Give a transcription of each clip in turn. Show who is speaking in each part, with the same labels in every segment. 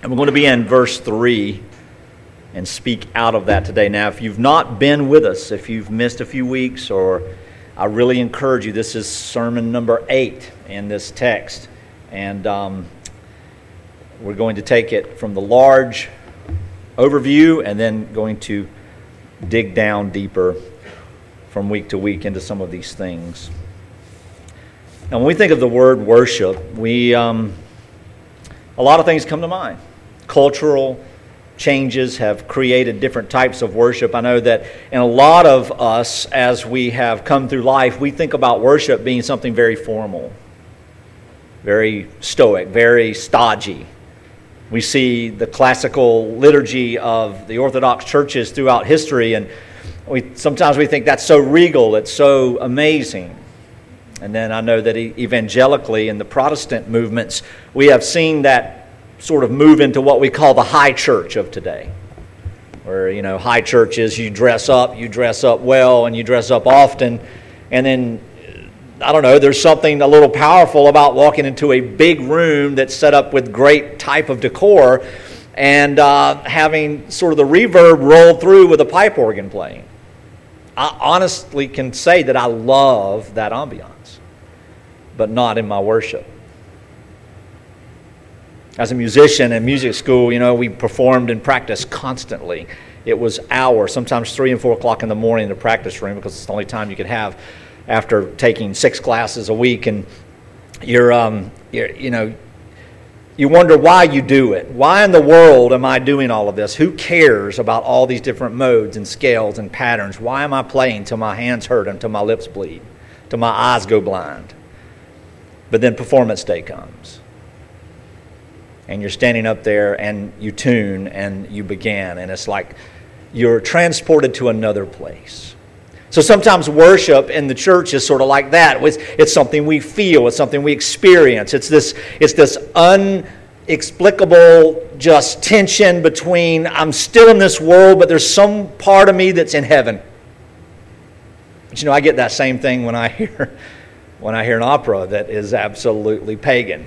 Speaker 1: And we're going to be in verse 3 and speak out of that today. Now, if you've not been with us, if you've missed a few weeks, or I really encourage you, this is sermon number 8 in this text. And um, we're going to take it from the large overview and then going to dig down deeper from week to week into some of these things. Now, when we think of the word worship, we um, a lot of things come to mind. Cultural changes have created different types of worship. I know that in a lot of us, as we have come through life, we think about worship being something very formal, very stoic, very stodgy. We see the classical liturgy of the Orthodox churches throughout history, and we, sometimes we think that's so regal, it's so amazing. And then I know that evangelically in the Protestant movements, we have seen that sort of move into what we call the high church of today. Where, you know, high church is you dress up, you dress up well, and you dress up often. And then I don't know, there's something a little powerful about walking into a big room that's set up with great type of decor and uh, having sort of the reverb roll through with a pipe organ playing. I honestly can say that I love that ambiance, but not in my worship. As a musician in music school, you know, we performed and practiced constantly. It was hours, sometimes three and four o'clock in the morning in the practice room because it's the only time you could have after taking six classes a week, and you're, um, you're, you know, you wonder why you do it. Why in the world am I doing all of this? Who cares about all these different modes and scales and patterns? Why am I playing till my hands hurt and till my lips bleed, till my eyes go blind? But then performance day comes. And you're standing up there and you tune and you begin, and it's like you're transported to another place. So sometimes worship in the church is sort of like that. It's, it's something we feel, it's something we experience. It's this, it's this unexplicable just tension between I'm still in this world, but there's some part of me that's in heaven. But you know, I get that same thing when I hear when I hear an opera that is absolutely pagan.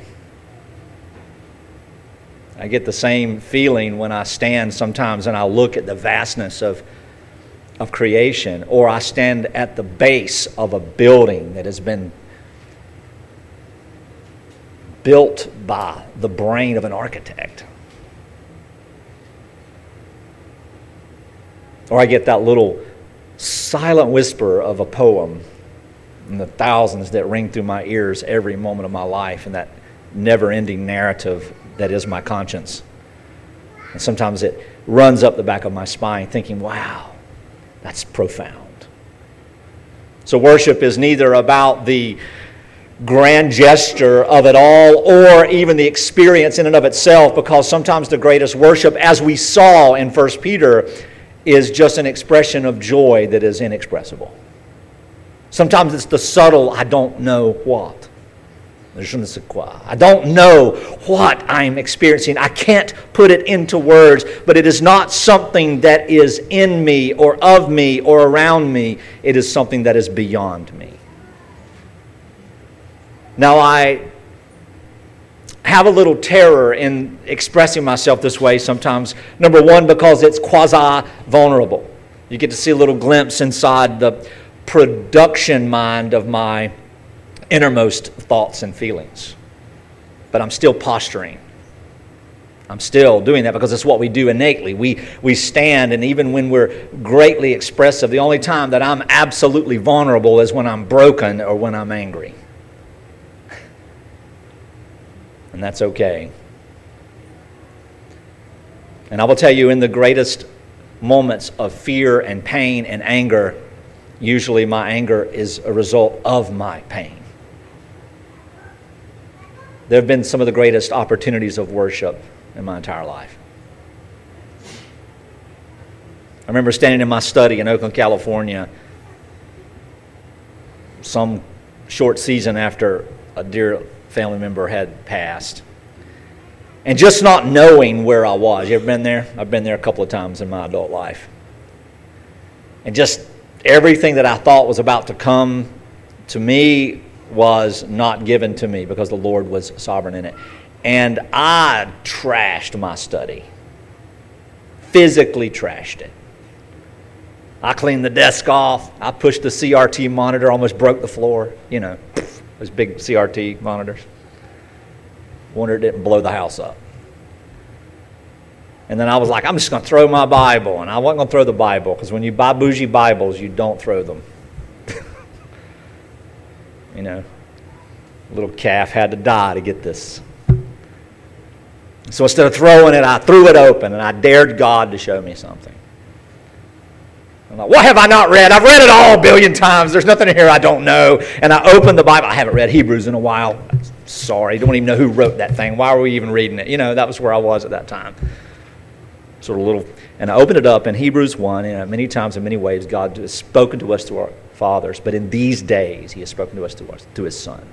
Speaker 1: I get the same feeling when I stand sometimes and I look at the vastness of of creation, or I stand at the base of a building that has been built by the brain of an architect. Or I get that little silent whisper of a poem and the thousands that ring through my ears every moment of my life and that never ending narrative that is my conscience. And sometimes it runs up the back of my spine thinking, wow, that's profound. So, worship is neither about the grand gesture of it all or even the experience in and of itself, because sometimes the greatest worship, as we saw in 1 Peter, is just an expression of joy that is inexpressible. Sometimes it's the subtle, I don't know what. I don't know what I'm experiencing. I can't put it into words, but it is not something that is in me or of me or around me. It is something that is beyond me. Now, I have a little terror in expressing myself this way sometimes. Number one, because it's quasi vulnerable. You get to see a little glimpse inside the production mind of my innermost thoughts and feelings. But I'm still posturing. I'm still doing that because it's what we do innately. We, we stand, and even when we're greatly expressive, the only time that I'm absolutely vulnerable is when I'm broken or when I'm angry. And that's okay. And I will tell you, in the greatest moments of fear and pain and anger, usually my anger is a result of my pain there have been some of the greatest opportunities of worship in my entire life. I remember standing in my study in Oakland, California, some short season after a dear family member had passed. And just not knowing where I was. You ever been there? I've been there a couple of times in my adult life. And just everything that I thought was about to come to me was not given to me because the Lord was sovereign in it. And I trashed my study, physically trashed it. I cleaned the desk off. I pushed the CRT monitor, almost broke the floor. You know, those big CRT monitors. Wonder it didn't blow the house up. And then I was like, I'm just going to throw my Bible. And I wasn't going to throw the Bible because when you buy bougie Bibles, you don't throw them. You know, little calf had to die to get this. So instead of throwing it, I threw it open and I dared God to show me something. I'm like, what have I not read? I've read it all a billion times. There's nothing in here I don't know. And I opened the Bible. I haven't read Hebrews in a while. Sorry, don't even know who wrote that thing. Why were we even reading it? You know, that was where I was at that time. Sort of little, and I opened it up in Hebrews 1, and many times in many ways, God has spoken to us through our fathers, but in these days, He has spoken to us through, us, through His Son.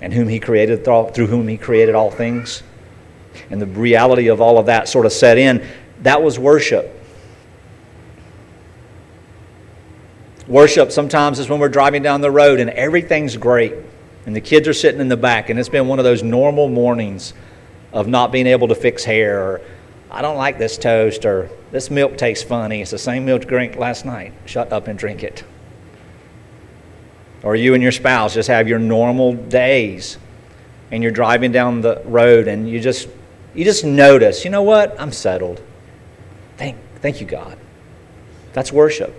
Speaker 1: And whom He created, through whom He created all things. And the reality of all of that sort of set in. That was worship. Worship sometimes is when we're driving down the road and everything's great, and the kids are sitting in the back, and it's been one of those normal mornings of not being able to fix hair, or I don't like this toast, or this milk tastes funny. It's the same milk you drank last night. Shut up and drink it. Or you and your spouse just have your normal days, and you're driving down the road, and you just you just notice, you know what? I'm settled. Thank, thank you, God. That's worship.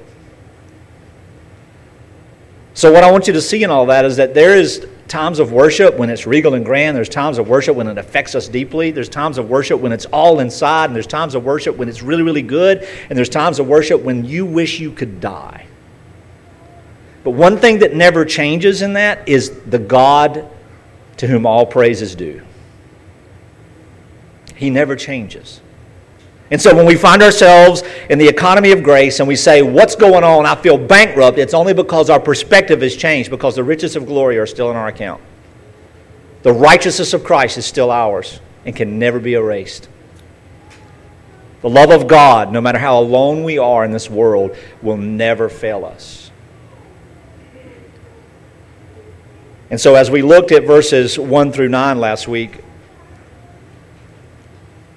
Speaker 1: So, what I want you to see in all that is that there is times of worship when it's regal and grand. There's times of worship when it affects us deeply. There's times of worship when it's all inside. And there's times of worship when it's really, really good. And there's times of worship when you wish you could die. But one thing that never changes in that is the God to whom all praise is due. He never changes. And so when we find ourselves in the economy of grace and we say, What's going on? I feel bankrupt, it's only because our perspective has changed, because the riches of glory are still in our account. The righteousness of Christ is still ours and can never be erased. The love of God, no matter how alone we are in this world, will never fail us. And so, as we looked at verses 1 through 9 last week,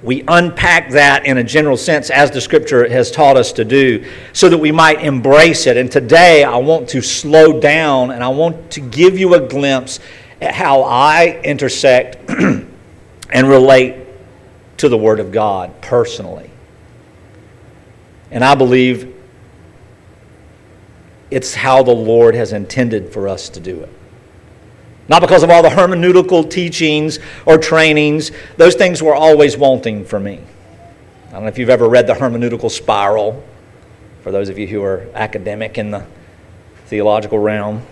Speaker 1: we unpack that in a general sense as the scripture has taught us to do so that we might embrace it. And today I want to slow down and I want to give you a glimpse at how I intersect and relate to the Word of God personally. And I believe it's how the Lord has intended for us to do it. Not because of all the hermeneutical teachings or trainings. Those things were always wanting for me. I don't know if you've ever read the hermeneutical spiral, for those of you who are academic in the theological realm.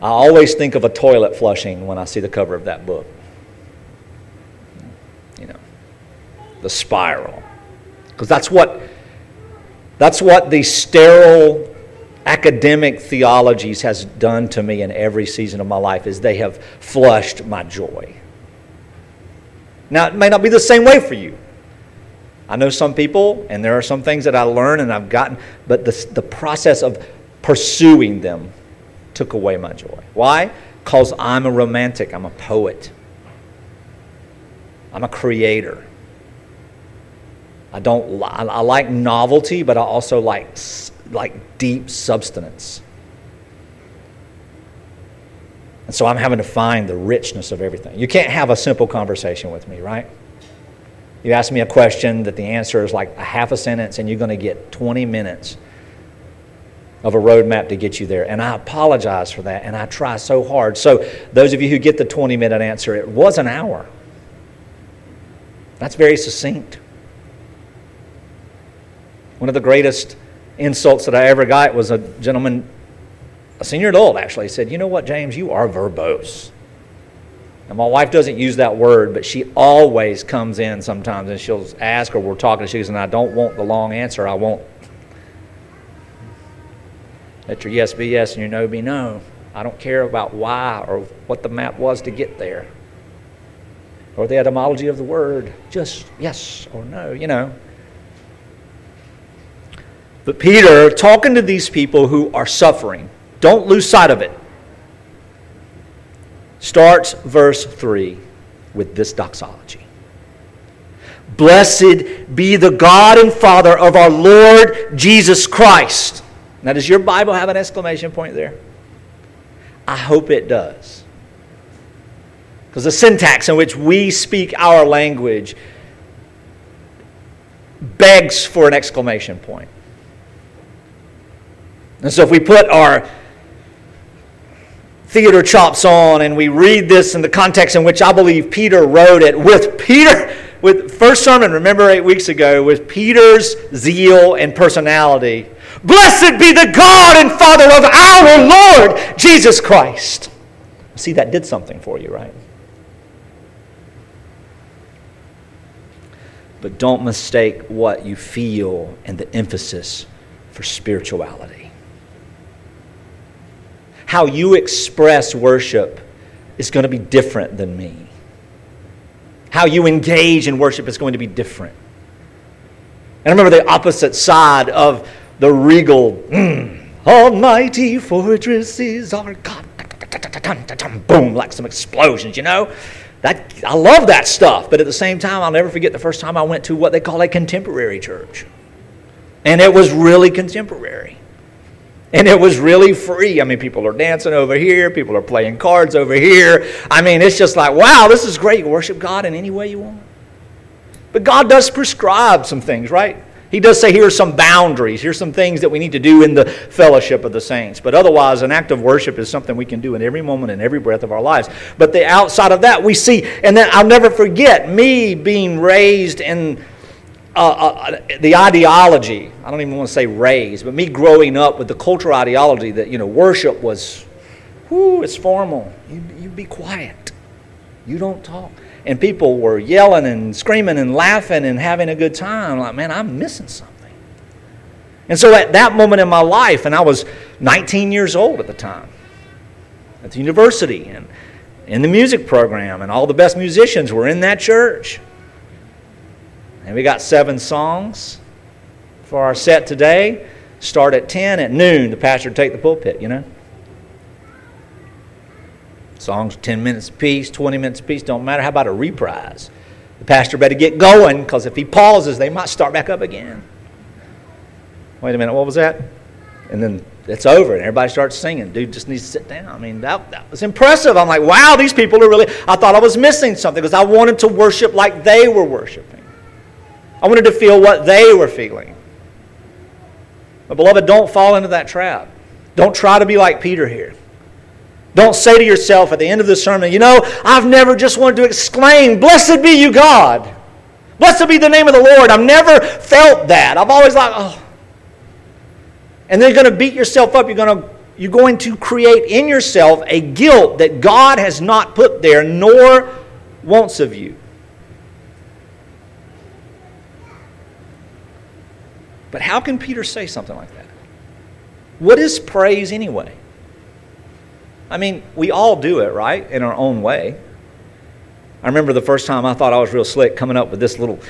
Speaker 1: I always think of a toilet flushing when I see the cover of that book. You know, the spiral. Because that's what that's what the sterile academic theologies has done to me in every season of my life is they have flushed my joy. Now, it may not be the same way for you. I know some people, and there are some things that I learned and I've gotten, but the, the process of pursuing them took away my joy. Why? Because I'm a romantic, I'm a poet, I'm a creator. I don't. I like novelty, but I also like like deep substance. And so I'm having to find the richness of everything. You can't have a simple conversation with me, right? You ask me a question that the answer is like a half a sentence, and you're going to get 20 minutes of a roadmap to get you there. And I apologize for that, and I try so hard. So, those of you who get the 20 minute answer, it was an hour. That's very succinct. One of the greatest insults that I ever got was a gentleman, a senior adult actually, said, You know what, James, you are verbose. And my wife doesn't use that word, but she always comes in sometimes and she'll ask or we're talking. And she goes, and I don't want the long answer. I want let your yes be yes and your no be no. I don't care about why or what the map was to get there or the etymology of the word. Just yes or no, you know. But Peter, talking to these people who are suffering, don't lose sight of it. starts verse 3 with this doxology Blessed be the God and Father of our Lord Jesus Christ. Now, does your Bible have an exclamation point there? I hope it does. Because the syntax in which we speak our language begs for an exclamation point. And so if we put our theater chops on and we read this in the context in which I believe Peter wrote it with Peter with first sermon remember 8 weeks ago with Peter's zeal and personality. Blessed be the God and Father of our Lord Jesus Christ. See that did something for you right? But don't mistake what you feel and the emphasis for spirituality how you express worship is going to be different than me. How you engage in worship is going to be different. And I remember the opposite side of the regal, mm, Almighty fortress is our God. Boom, like some explosions, you know? That, I love that stuff, but at the same time, I'll never forget the first time I went to what they call a contemporary church. And it was really contemporary. And it was really free. I mean, people are dancing over here, people are playing cards over here. I mean, it's just like, wow, this is great. Worship God in any way you want. But God does prescribe some things, right? He does say, here are some boundaries. Here's some things that we need to do in the fellowship of the saints. But otherwise, an act of worship is something we can do in every moment and every breath of our lives. But the outside of that, we see, and then I'll never forget me being raised in uh, uh, the ideology, I don't even want to say raised, but me growing up with the cultural ideology that, you know, worship was, whoo, it's formal. You, you be quiet. You don't talk. And people were yelling and screaming and laughing and having a good time. Like, man, I'm missing something. And so at that moment in my life, and I was 19 years old at the time, at the university and in the music program, and all the best musicians were in that church. And we got seven songs for our set today. Start at 10. At noon, the pastor take the pulpit, you know. Songs 10 minutes apiece, 20 minutes apiece, don't matter. How about a reprise? The pastor better get going because if he pauses, they might start back up again. Wait a minute, what was that? And then it's over and everybody starts singing. Dude just needs to sit down. I mean, that, that was impressive. I'm like, wow, these people are really, I thought I was missing something because I wanted to worship like they were worshiping. I wanted to feel what they were feeling. But, beloved, don't fall into that trap. Don't try to be like Peter here. Don't say to yourself at the end of the sermon, you know, I've never just wanted to exclaim, Blessed be you, God. Blessed be the name of the Lord. I've never felt that. I've always like, oh. And then you're going to beat yourself up. You're going to, you're going to create in yourself a guilt that God has not put there nor wants of you. But how can Peter say something like that? What is praise anyway? I mean, we all do it, right, in our own way. I remember the first time I thought I was real slick coming up with this little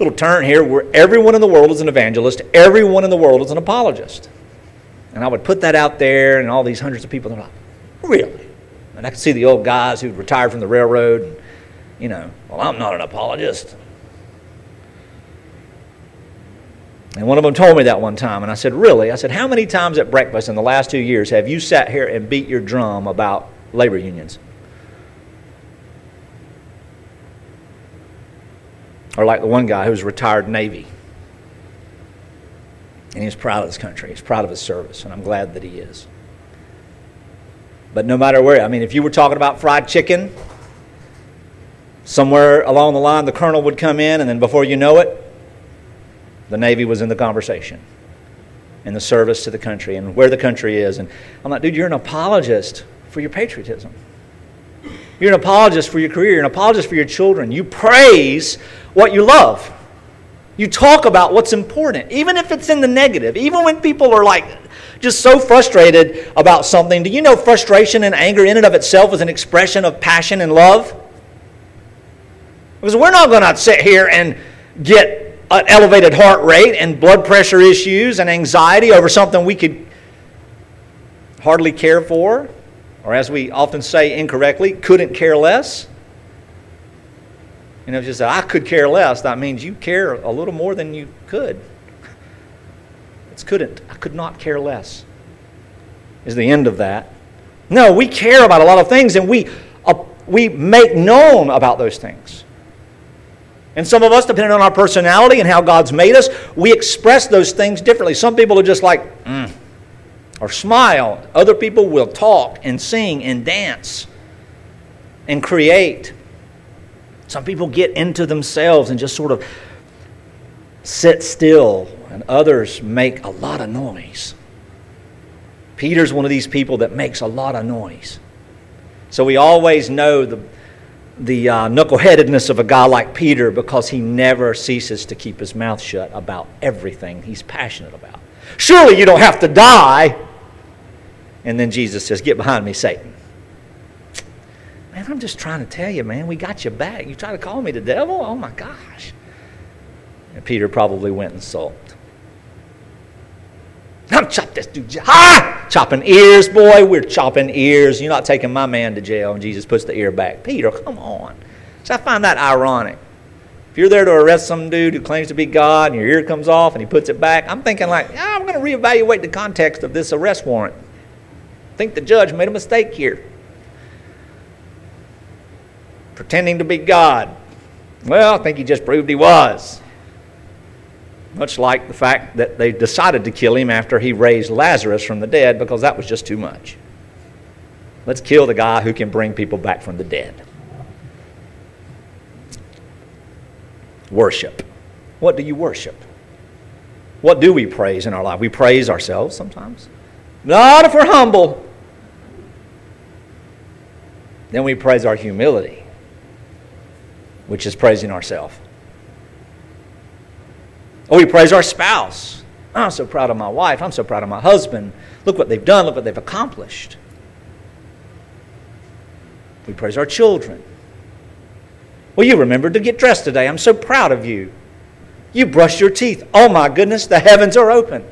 Speaker 1: little turn here where everyone in the world is an evangelist, everyone in the world is an apologist. And I would put that out there, and all these hundreds of people, they're like, really? And I could see the old guys who'd retired from the railroad, and, you know, well, I'm not an apologist. And one of them told me that one time, and I said, Really? I said, How many times at breakfast in the last two years have you sat here and beat your drum about labor unions? Or like the one guy who's retired Navy. And he's proud of his country, he's proud of his service, and I'm glad that he is. But no matter where, I mean, if you were talking about fried chicken, somewhere along the line the colonel would come in, and then before you know it, the Navy was in the conversation and the service to the country and where the country is. And I'm like, dude, you're an apologist for your patriotism. You're an apologist for your career. You're an apologist for your children. You praise what you love. You talk about what's important, even if it's in the negative. Even when people are like just so frustrated about something. Do you know frustration and anger in and of itself is an expression of passion and love? Because we're not going to sit here and get elevated heart rate and blood pressure issues and anxiety over something we could hardly care for. Or as we often say incorrectly, couldn't care less. You know, just I could care less, that means you care a little more than you could. It's couldn't. I could not care less. Is the end of that. No, we care about a lot of things and we, uh, we make known about those things. And some of us, depending on our personality and how God's made us, we express those things differently. Some people are just like, mm, or smile. Other people will talk and sing and dance and create. Some people get into themselves and just sort of sit still, and others make a lot of noise. Peter's one of these people that makes a lot of noise. So we always know the the uh, knuckleheadedness of a guy like Peter because he never ceases to keep his mouth shut about everything he's passionate about. Surely you don't have to die. And then Jesus says, Get behind me, Satan. Man, I'm just trying to tell you, man, we got you back. You try to call me the devil? Oh my gosh. And Peter probably went and sulked. I'm chop this dude. Ha! Chopping ears, boy. We're chopping ears. You're not taking my man to jail. And Jesus puts the ear back. Peter, come on. So I find that ironic. If you're there to arrest some dude who claims to be God and your ear comes off and he puts it back, I'm thinking like, I'm going to reevaluate the context of this arrest warrant. I think the judge made a mistake here. Pretending to be God. Well, I think he just proved he was. Much like the fact that they decided to kill him after he raised Lazarus from the dead because that was just too much. Let's kill the guy who can bring people back from the dead. Worship. What do you worship? What do we praise in our life? We praise ourselves sometimes. Not if we're humble. Then we praise our humility, which is praising ourselves. Or we praise our spouse. Oh, I'm so proud of my wife. I'm so proud of my husband. Look what they've done. Look what they've accomplished. We praise our children. Well, you remembered to get dressed today. I'm so proud of you. You brushed your teeth. Oh my goodness, the heavens are open.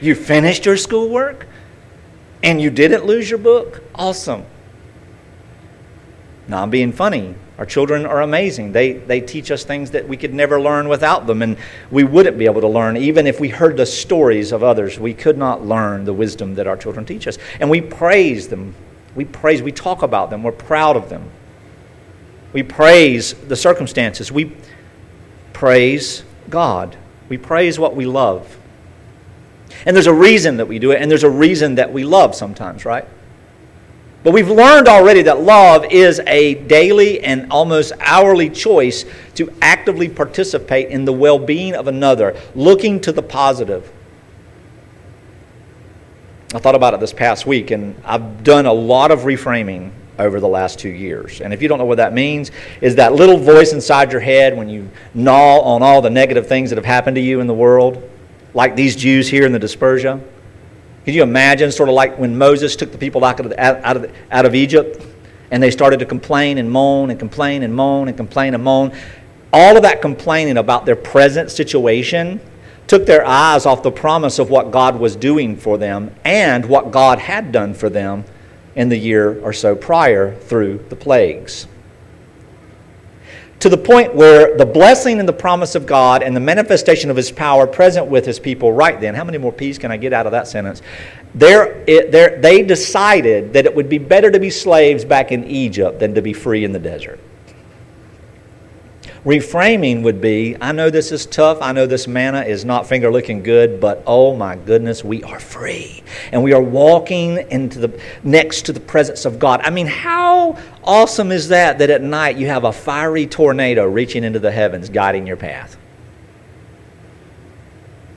Speaker 1: You finished your schoolwork and you didn't lose your book. Awesome. Now, I'm being funny. Our children are amazing. They, they teach us things that we could never learn without them, and we wouldn't be able to learn. Even if we heard the stories of others, we could not learn the wisdom that our children teach us. And we praise them. We praise, we talk about them. We're proud of them. We praise the circumstances. We praise God. We praise what we love. And there's a reason that we do it, and there's a reason that we love sometimes, right? But we've learned already that love is a daily and almost hourly choice to actively participate in the well being of another, looking to the positive. I thought about it this past week, and I've done a lot of reframing over the last two years. And if you don't know what that means, is that little voice inside your head when you gnaw on all the negative things that have happened to you in the world, like these Jews here in the dispersion can you imagine, sort of like when Moses took the people out of, out, of, out of Egypt and they started to complain and moan and complain and moan and complain and moan? All of that complaining about their present situation took their eyes off the promise of what God was doing for them and what God had done for them in the year or so prior through the plagues to the point where the blessing and the promise of God and the manifestation of His power present with His people right then. How many more P's can I get out of that sentence? They're, it, they're, they decided that it would be better to be slaves back in Egypt than to be free in the desert. Reframing would be I know this is tough. I know this manna is not finger looking good, but oh my goodness, we are free. And we are walking into the next to the presence of God. I mean, how awesome is that that at night you have a fiery tornado reaching into the heavens guiding your path?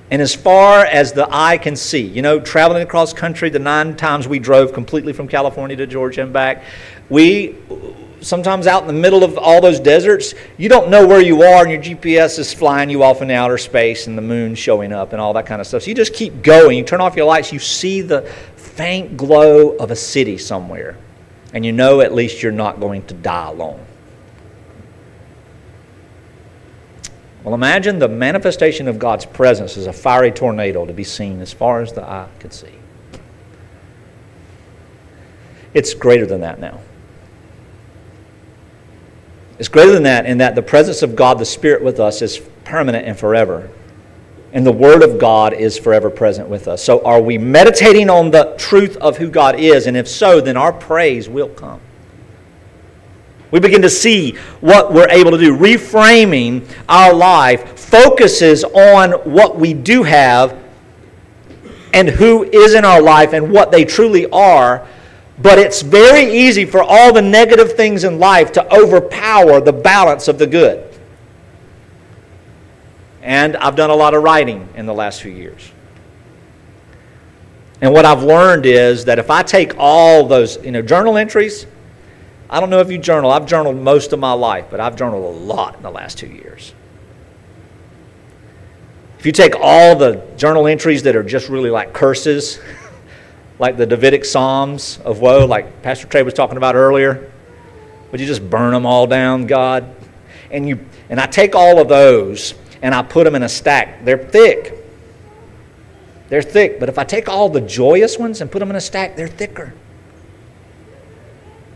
Speaker 1: And as far as the eye can see, you know, traveling across country, the nine times we drove completely from California to Georgia and back, we sometimes out in the middle of all those deserts, you don't know where you are, and your GPS is flying you off in outer space, and the moon showing up, and all that kind of stuff. So you just keep going. You turn off your lights, you see the faint glow of a city somewhere, and you know at least you're not going to die alone. Well, imagine the manifestation of God's presence as a fiery tornado to be seen as far as the eye could see. It's greater than that now. It's greater than that in that the presence of God, the Spirit with us, is permanent and forever. And the Word of God is forever present with us. So, are we meditating on the truth of who God is? And if so, then our praise will come. We begin to see what we're able to do. Reframing our life focuses on what we do have and who is in our life and what they truly are. But it's very easy for all the negative things in life to overpower the balance of the good. And I've done a lot of writing in the last few years. And what I've learned is that if I take all those, you know, journal entries, I don't know if you journal. I've journaled most of my life, but I've journaled a lot in the last two years. If you take all the journal entries that are just really like curses, like the Davidic Psalms of woe, like Pastor Trey was talking about earlier, would you just burn them all down, God? And you and I take all of those and I put them in a stack. They're thick. They're thick, but if I take all the joyous ones and put them in a stack, they're thicker.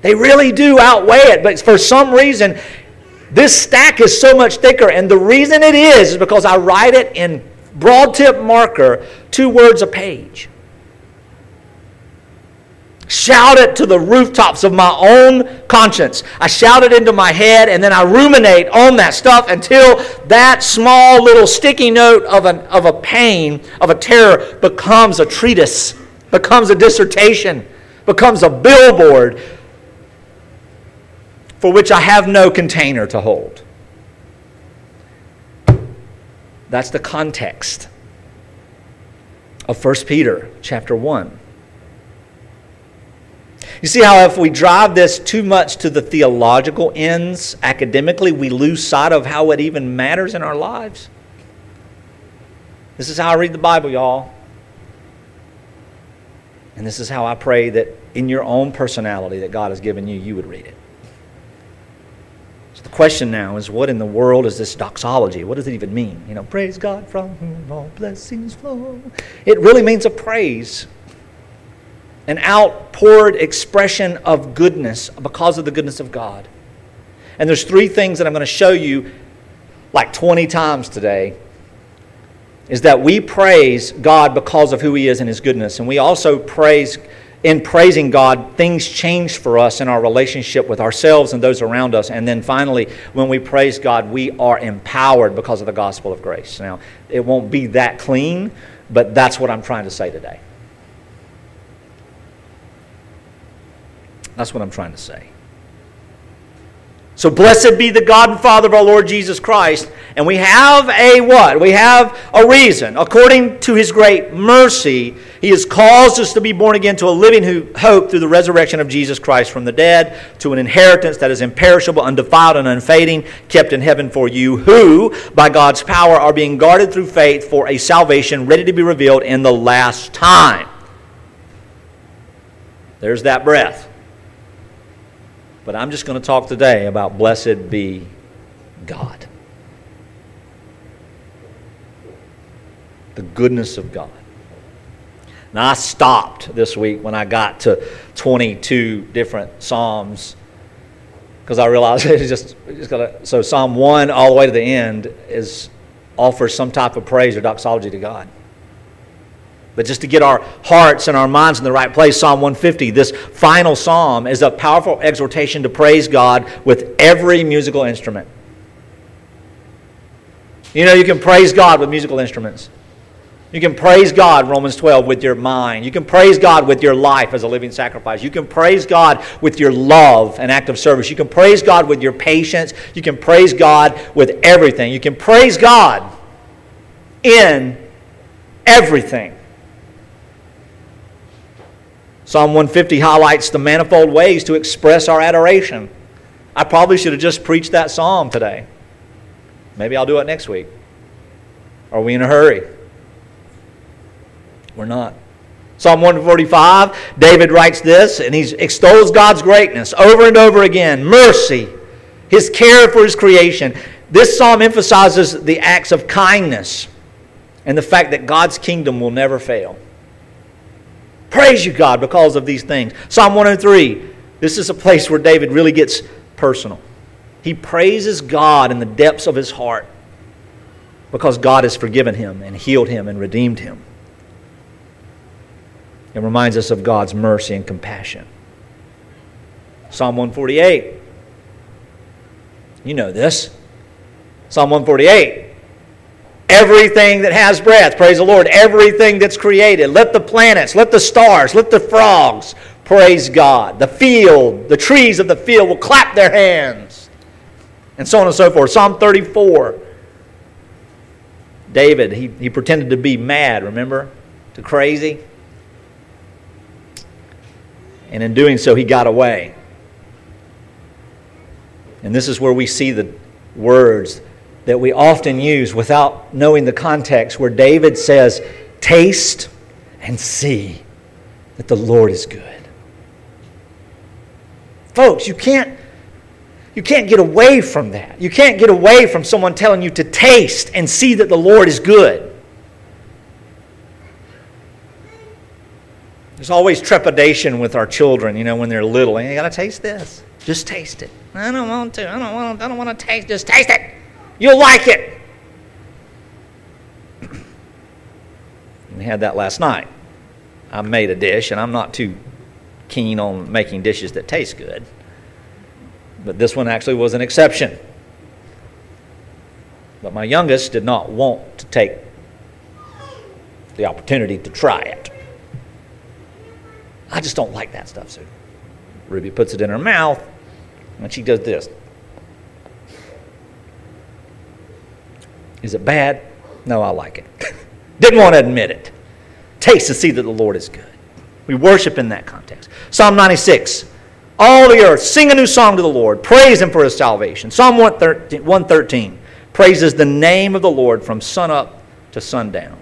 Speaker 1: They really do outweigh it, but for some reason, this stack is so much thicker. And the reason it is is because I write it in broad tip marker, two words a page. Shout it to the rooftops of my own conscience. I shout it into my head and then I ruminate on that stuff until that small little sticky note of, an, of a pain, of a terror, becomes a treatise, becomes a dissertation, becomes a billboard for which I have no container to hold. That's the context of 1 Peter chapter 1. You see how if we drive this too much to the theological ends academically, we lose sight of how it even matters in our lives? This is how I read the Bible, y'all. And this is how I pray that in your own personality that God has given you, you would read it. So the question now is what in the world is this doxology? What does it even mean? You know, praise God from whom all blessings flow. It really means a praise, an outpoured expression of goodness because of the goodness of God. And there's three things that I'm going to show you like 20 times today is that we praise God because of who He is and His goodness. And we also praise in praising God, things change for us in our relationship with ourselves and those around us. And then finally, when we praise God, we are empowered because of the gospel of grace. Now, it won't be that clean, but that's what I'm trying to say today. That's what I'm trying to say. So blessed be the God and Father of our Lord Jesus Christ. And we have a what? We have a reason. According to his great mercy, he has caused us to be born again to a living hope through the resurrection of Jesus Christ from the dead, to an inheritance that is imperishable, undefiled, and unfading, kept in heaven for you, who, by God's power, are being guarded through faith for a salvation ready to be revealed in the last time. There's that breath. But I'm just going to talk today about blessed be God. The goodness of God. Now, I stopped this week when I got to 22 different Psalms because I realized it's just, just gotta, so Psalm 1 all the way to the end is offers some type of praise or doxology to God. But just to get our hearts and our minds in the right place, Psalm 150, this final psalm, is a powerful exhortation to praise God with every musical instrument. You know, you can praise God with musical instruments. You can praise God, Romans 12, with your mind. You can praise God with your life as a living sacrifice. You can praise God with your love and act of service. You can praise God with your patience. You can praise God with everything. You can praise God in everything. Psalm 150 highlights the manifold ways to express our adoration. I probably should have just preached that psalm today. Maybe I'll do it next week. Are we in a hurry? We're not. Psalm 145, David writes this, and he extols God's greatness over and over again mercy, his care for his creation. This psalm emphasizes the acts of kindness and the fact that God's kingdom will never fail. Praise you, God, because of these things. Psalm 103. This is a place where David really gets personal. He praises God in the depths of his heart because God has forgiven him and healed him and redeemed him. It reminds us of God's mercy and compassion. Psalm 148. You know this. Psalm 148. Everything that has breath, praise the Lord. Everything that's created. Let the planets, let the stars, let the frogs praise God. The field, the trees of the field will clap their hands. And so on and so forth. Psalm 34. David, he, he pretended to be mad, remember? To crazy. And in doing so, he got away. And this is where we see the words that we often use without knowing the context, where David says, Taste and see that the Lord is good. Folks, you can't. You can't get away from that. You can't get away from someone telling you to taste and see that the Lord is good. There's always trepidation with our children, you know, when they're little. You got to taste this. Just taste it. I don't want to. I don't want. To, I don't want to taste. Just taste it. You'll like it. we had that last night. I made a dish, and I'm not too keen on making dishes that taste good. But this one actually was an exception. But my youngest did not want to take the opportunity to try it. I just don't like that stuff. So Ruby puts it in her mouth, and she does this. Is it bad? No, I like it. Didn't want to admit it. Taste to see that the Lord is good. We worship in that context. Psalm 96. All the earth, sing a new song to the Lord. Praise him for his salvation. Psalm 113 praises the name of the Lord from sunup to sundown.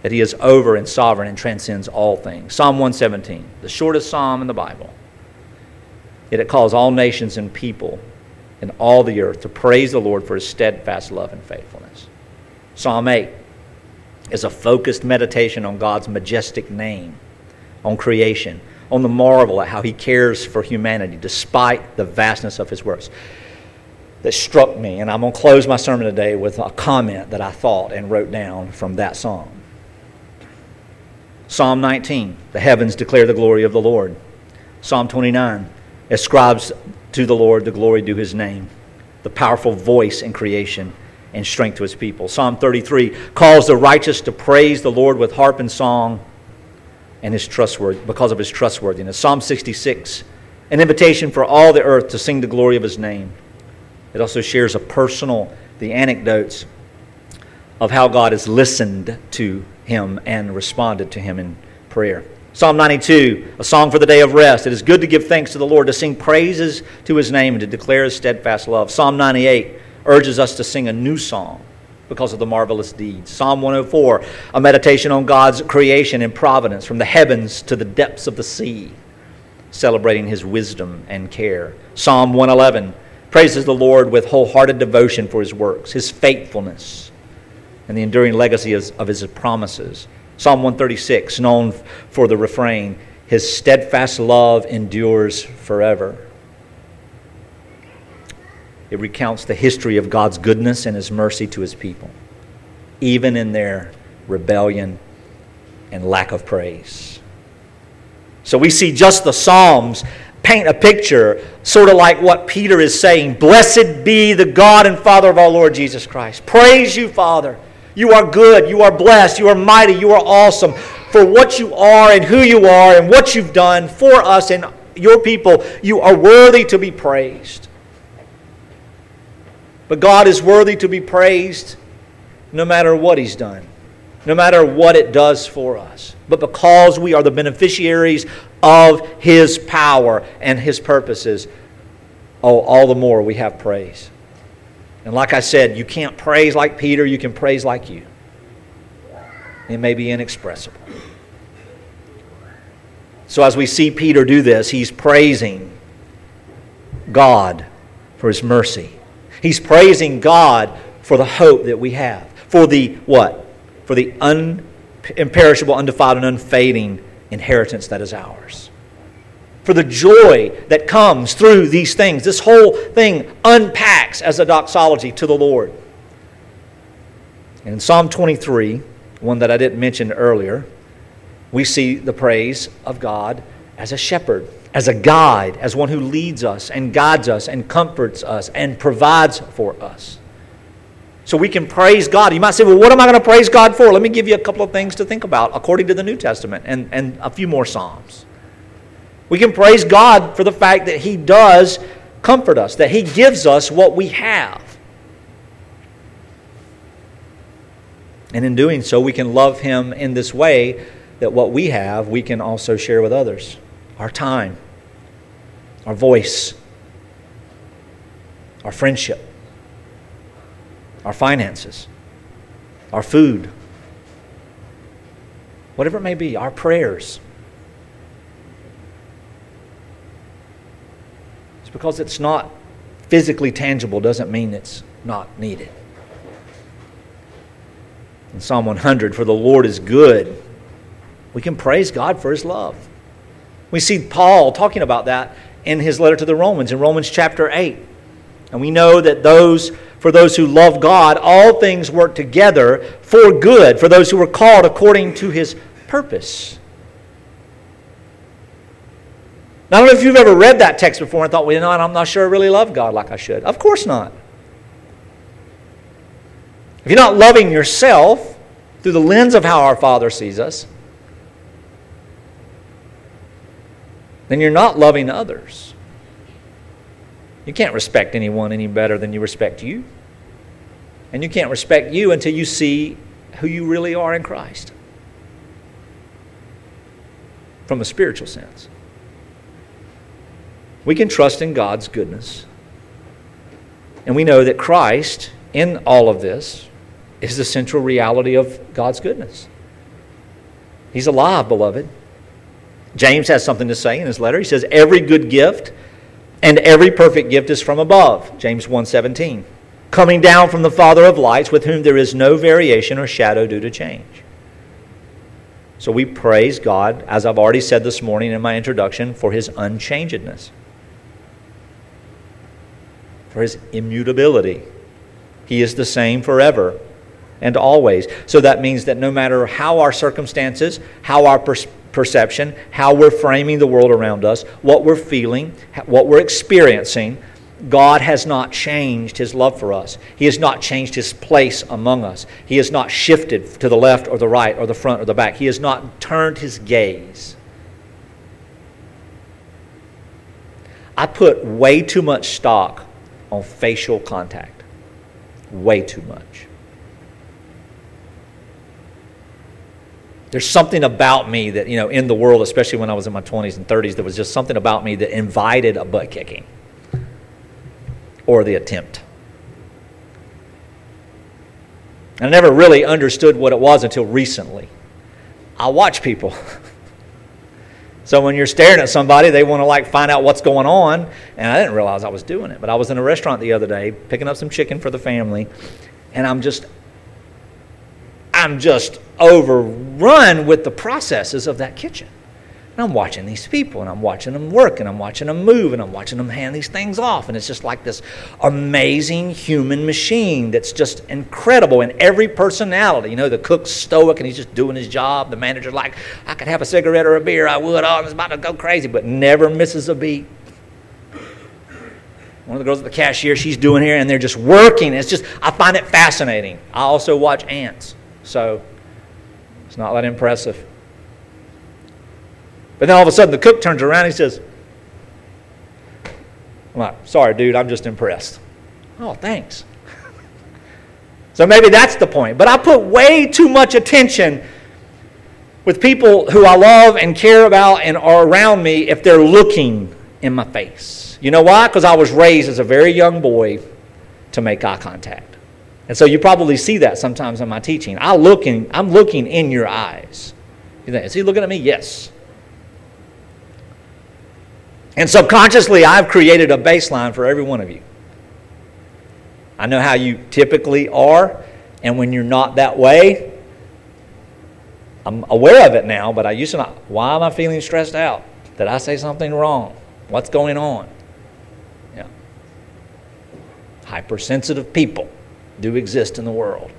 Speaker 1: That he is over and sovereign and transcends all things. Psalm 117, the shortest psalm in the Bible. Yet it calls all nations and people in all the earth to praise the Lord for his steadfast love and faithfulness. Psalm 8 is a focused meditation on God's majestic name, on creation, on the marvel at how he cares for humanity despite the vastness of his works. That struck me, and I'm going to close my sermon today with a comment that I thought and wrote down from that psalm. Psalm 19, the heavens declare the glory of the Lord. Psalm 29, ascribes to the Lord the glory due his name, the powerful voice in creation and strength to his people. Psalm 33 calls the righteous to praise the Lord with harp and song and his trustworthy because of his trustworthiness. Psalm 66, an invitation for all the earth to sing the glory of his name. It also shares a personal the anecdotes of how God has listened to him and responded to him in prayer. Psalm 92, a song for the day of rest. It is good to give thanks to the Lord, to sing praises to his name, and to declare his steadfast love. Psalm 98 urges us to sing a new song because of the marvelous deeds. Psalm 104, a meditation on God's creation and providence from the heavens to the depths of the sea, celebrating his wisdom and care. Psalm 111 praises the Lord with wholehearted devotion for his works, his faithfulness, and the enduring legacy of his promises. Psalm 136, known for the refrain, His steadfast love endures forever. It recounts the history of God's goodness and His mercy to His people, even in their rebellion and lack of praise. So we see just the Psalms paint a picture, sort of like what Peter is saying Blessed be the God and Father of our Lord Jesus Christ. Praise you, Father you are good. You are blessed. You are mighty. You are awesome for what you are and who you are and what you've done for us and your people. You are worthy to be praised. But God is worthy to be praised no matter what He's done, no matter what it does for us. But because we are the beneficiaries of His power and His purposes, oh, all the more we have praise. And like I said, you can't praise like Peter, you can praise like you. It may be inexpressible. So, as we see Peter do this, he's praising God for his mercy. He's praising God for the hope that we have. For the what? For the un, imperishable, undefiled, and unfading inheritance that is ours. For the joy that comes through these things. This whole thing unpacks as a doxology to the Lord. And in Psalm 23, one that I didn't mention earlier, we see the praise of God as a shepherd, as a guide, as one who leads us and guides us and comforts us and provides for us. So we can praise God. You might say, well, what am I going to praise God for? Let me give you a couple of things to think about according to the New Testament and, and a few more Psalms. We can praise God for the fact that He does comfort us, that He gives us what we have. And in doing so, we can love Him in this way that what we have, we can also share with others our time, our voice, our friendship our finances, our food, whatever it may be, our prayers. Because it's not physically tangible doesn't mean it's not needed. In Psalm 100, for the Lord is good, we can praise God for his love. We see Paul talking about that in his letter to the Romans in Romans chapter 8. And we know that those for those who love God, all things work together for good, for those who are called according to his purpose. Now, I don't know if you've ever read that text before and thought, well, you know, what, I'm not sure I really love God like I should. Of course not. If you're not loving yourself through the lens of how our Father sees us, then you're not loving others. You can't respect anyone any better than you respect you. And you can't respect you until you see who you really are in Christ from a spiritual sense. We can trust in God's goodness. And we know that Christ, in all of this, is the central reality of God's goodness. He's alive, beloved. James has something to say in his letter. He says, Every good gift and every perfect gift is from above, James 1:17, coming down from the Father of lights, with whom there is no variation or shadow due to change. So we praise God, as I've already said this morning in my introduction, for his unchangedness, for his immutability. He is the same forever and always. So that means that no matter how our circumstances, how our perception, how we're framing the world around us, what we're feeling, what we're experiencing, God has not changed his love for us. He has not changed his place among us. He has not shifted to the left or the right or the front or the back. He has not turned his gaze. I put way too much stock on facial contact. Way too much. there's something about me that, you know, in the world, especially when I was in my 20s and 30s, there was just something about me that invited a butt kicking or the attempt. And I never really understood what it was until recently. I watch people. so when you're staring at somebody, they want to like find out what's going on. And I didn't realize I was doing it. But I was in a restaurant the other day picking up some chicken for the family. And I'm just I'm just overrun with the processes of that kitchen. And I'm watching these people and I'm watching them work and I'm watching them move and I'm watching them hand these things off. And it's just like this amazing human machine that's just incredible in every personality. You know, the cook's stoic and he's just doing his job. The manager's like, I could have a cigarette or a beer, I would. Oh, I was about to go crazy, but never misses a beat. One of the girls at the cashier, she's doing here and they're just working. It's just, I find it fascinating. I also watch ants. So it's not that impressive. But then all of a sudden the cook turns around and he says, I'm like, sorry, dude, I'm just impressed. Oh, thanks. so maybe that's the point. But I put way too much attention with people who I love and care about and are around me if they're looking in my face. You know why? Because I was raised as a very young boy to make eye contact. And so you probably see that sometimes in my teaching. I look in, I'm looking in your eyes. You think, is he looking at me? Yes. And subconsciously, I've created a baseline for every one of you. I know how you typically are, and when you're not that way, I'm aware of it now, but I used to not. Why am I feeling stressed out? Did I say something wrong? What's going on? Yeah. Hypersensitive people do exist in the world.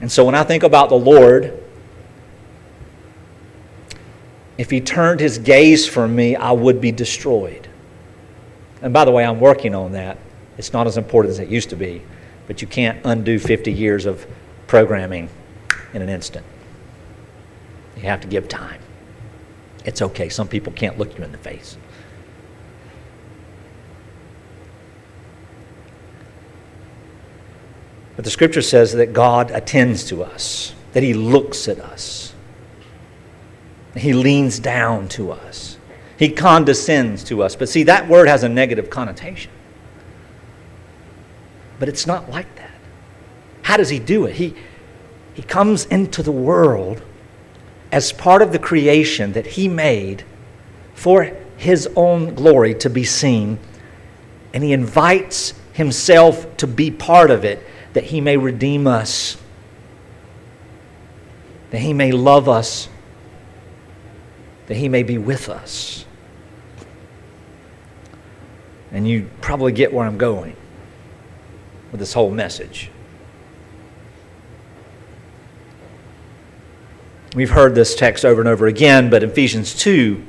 Speaker 1: And so when I think about the Lord, if He turned His gaze from me, I would be destroyed. And by the way, I'm working on that. It's not as important as it used to be, but you can't undo 50 years of programming in an instant. You have to give time. It's okay. Some people can't look you in the face. But the scripture says that God attends to us, that He looks at us, He leans down to us, He condescends to us. But see, that word has a negative connotation. But it's not like that. How does He do it? He, he comes into the world as part of the creation that He made for His own glory to be seen, and He invites Himself to be part of it that he may redeem us, that he may love us, that he may be with us. And you probably get where I'm going with this whole message. We've heard this text over and over again, but Ephesians 2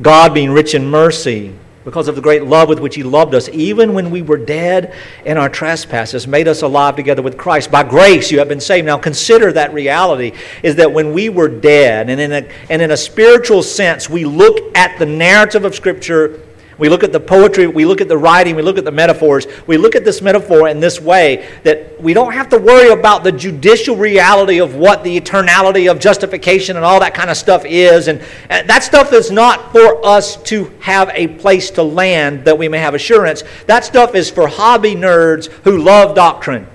Speaker 1: God being rich in mercy because of the great love with which He loved us, even when we were dead in our trespasses, made us alive together with Christ. By grace you have been saved. Now consider that reality is that when we were dead, and in a, and in a spiritual sense, we look at the narrative of Scripture we look at the poetry, we look at the writing, we look at the metaphors. We look at this metaphor in this way that we don't have to worry about the judicial reality of what the eternality of justification and all that kind of stuff is. And, that stuff is not for us to have a place to land that we may have assurance. That stuff is for hobby nerds who love doctrine.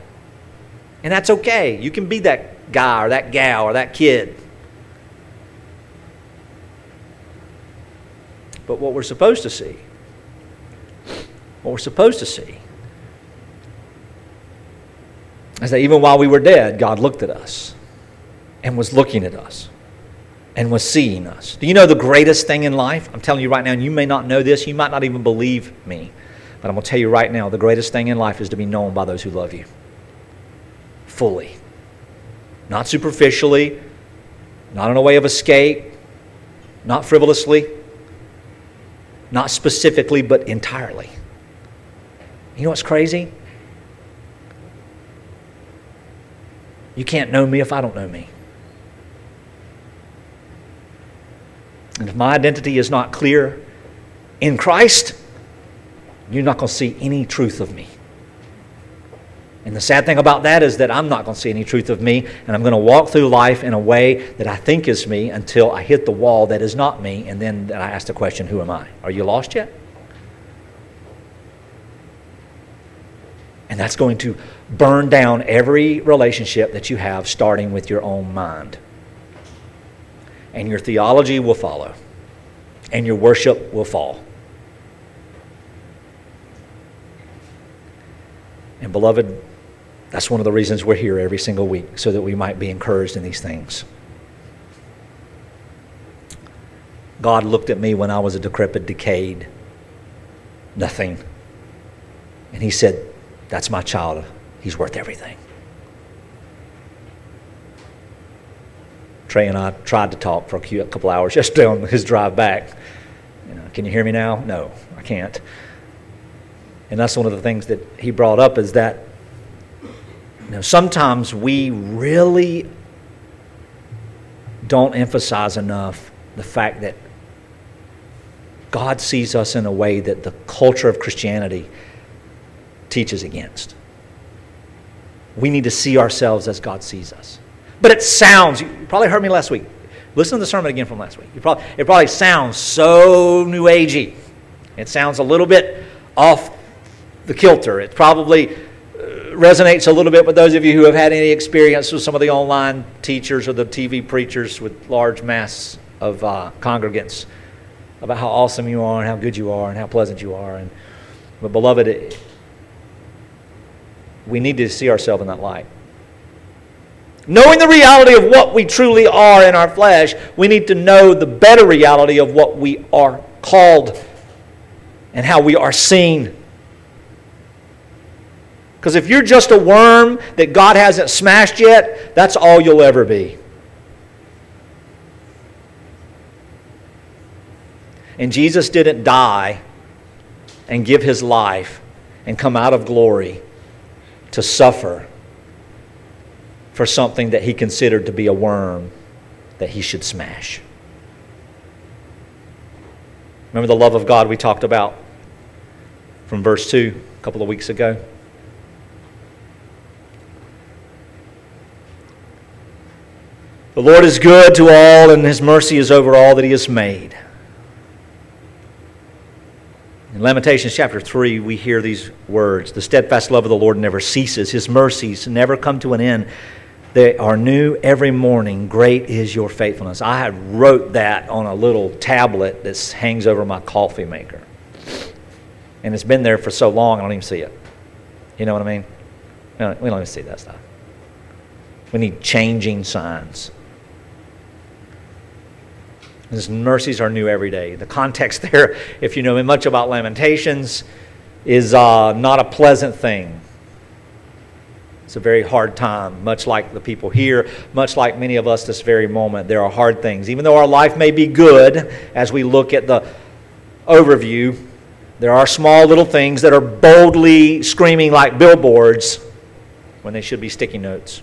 Speaker 1: And that's okay. You can be that guy or that gal or that kid. But what we're supposed to see what we're supposed to see is that even while we were dead, God looked at us and was looking at us and was seeing us. Do you know the greatest thing in life? I'm telling you right now, and you may not know this, you might not even believe me, but I'm going to tell you right now the greatest thing in life is to be known by those who love you fully, not superficially, not in a way of escape, not frivolously, not specifically, but entirely. You know what's crazy? You can't know me if I don't know me. And if my identity is not clear in Christ, you're not going to see any truth of me. And the sad thing about that is that I'm not going to see any truth of me, and I'm going to walk through life in a way that I think is me until I hit the wall that is not me, and then I ask the question, Who am I? Are you lost yet? And that's going to burn down every relationship that you have, starting with your own mind. And your theology will follow, and your worship will fall. And, beloved, that's one of the reasons we're here every single week, so that we might be encouraged in these things. God looked at me when I was a decrepit, decayed, nothing. And He said, that's my child. He's worth everything. Trey and I tried to talk for a couple hours yesterday on his drive back. You know, can you hear me now? No, I can't. And that's one of the things that he brought up is that you know, sometimes we really don't emphasize enough the fact that God sees us in a way that the culture of Christianity teaches against. We need to see ourselves as God sees us. But it sounds, you probably heard me last week. Listen to the sermon again from last week. Probably, it probably sounds so new agey. It sounds a little bit off the kilter. It probably uh, resonates a little bit with those of you who have had any experience with some of the online teachers or the TV preachers with large mass of uh, congregants about how awesome you are and how good you are and how pleasant you are. And, but beloved, it, we need to see ourselves in that light. Knowing the reality of what we truly are in our flesh, we need to know the better reality of what we are called and how we are seen. Because if you're just a worm that God hasn't smashed yet, that's all you'll ever be. And Jesus didn't die and give his life and come out of glory to suffer for something that he considered to be a worm that he should smash. Remember the love of God we talked about from verse 2 a couple of weeks ago? The Lord is good to all, and his mercy is over all that he has made. In Lamentations chapter 3, we hear these words The steadfast love of the Lord never ceases, His mercies never come to an end. They are new every morning. Great is your faithfulness. I had wrote that on a little tablet that hangs over my coffee maker. And it's been there for so long, I don't even see it. You know what I mean? We don't even see that stuff. We need changing signs. His mercies are new every day. The context there, if you know much about Lamentations, is uh, not a pleasant thing. It's a very hard time, much like the people here, much like many of us this very moment. There are hard things. Even though our life may be good, as we look at the overview, there are small little things that are boldly screaming like billboards when they should be sticky notes.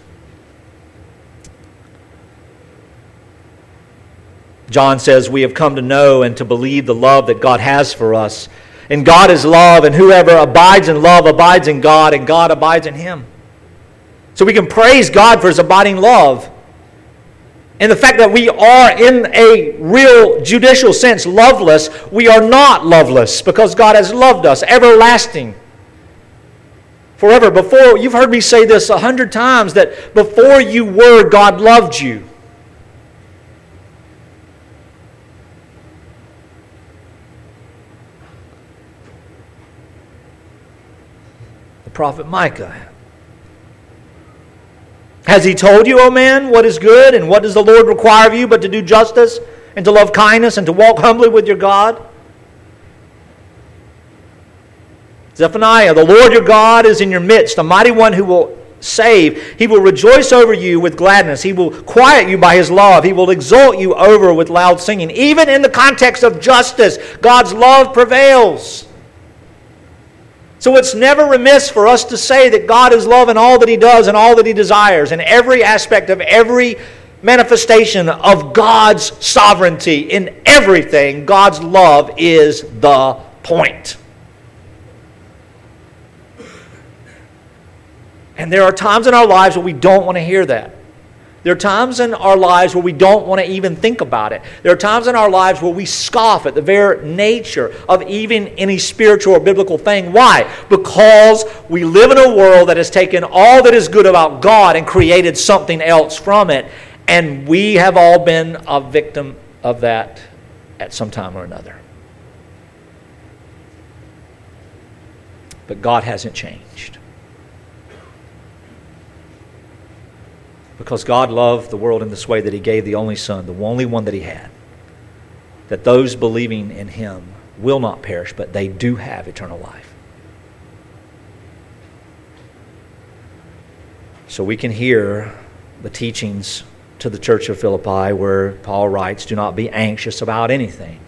Speaker 1: John says, We have come to know and to believe the love that God has for us. And God is love, and whoever abides in love abides in God, and God abides in him. So we can praise God for his abiding love. And the fact that we are, in a real judicial sense, loveless, we are not loveless because God has loved us, everlasting. Forever. Before, you've heard me say this a hundred times that before you were, God loved you. Prophet Micah. Has he told you, O oh man, what is good and what does the Lord require of you but to do justice and to love kindness and to walk humbly with your God? Zephaniah, the Lord your God is in your midst, a mighty one who will save. He will rejoice over you with gladness. He will quiet you by his love. He will exalt you over with loud singing. Even in the context of justice, God's love prevails. So it's never remiss for us to say that God is love in all that He does and all that He desires, in every aspect of every manifestation of God's sovereignty. In everything, God's love is the point. And there are times in our lives where we don't want to hear that. There are times in our lives where we don't want to even think about it. There are times in our lives where we scoff at the very nature of even any spiritual or biblical thing. Why? Because we live in a world that has taken all that is good about God and created something else from it. And we have all been a victim of that at some time or another. But God hasn't changed. Because God loved the world in this way that He gave the only Son, the only one that He had, that those believing in Him will not perish, but they do have eternal life. So we can hear the teachings to the church of Philippi where Paul writes, Do not be anxious about anything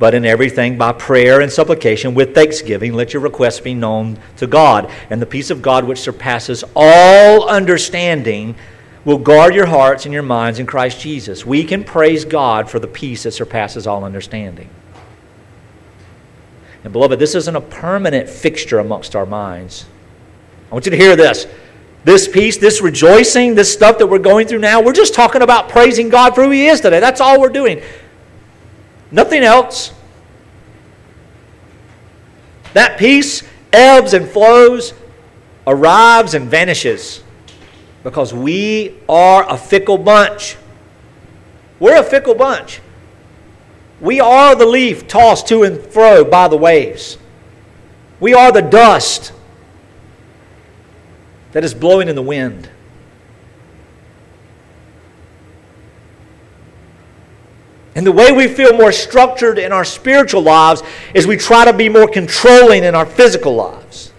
Speaker 1: but in everything by prayer and supplication with thanksgiving, let your requests be known to God. And the peace of God, which surpasses all understanding, will guard your hearts and your minds in Christ Jesus. We can praise God for the peace that surpasses all understanding. And, beloved, this isn't a permanent fixture amongst our minds. I want you to hear this. This peace, this rejoicing, this stuff that we're going through now, we're just talking about praising God for who He is today. That's all we're doing. Nothing else. That peace ebbs and flows, arrives and vanishes because we are a fickle bunch. We're a fickle bunch. We are the leaf tossed to and fro by the waves. We are the dust. that is blowing in the wind. And the way we feel more structured in our spiritual lives is we try to be more controlling in our physical lives.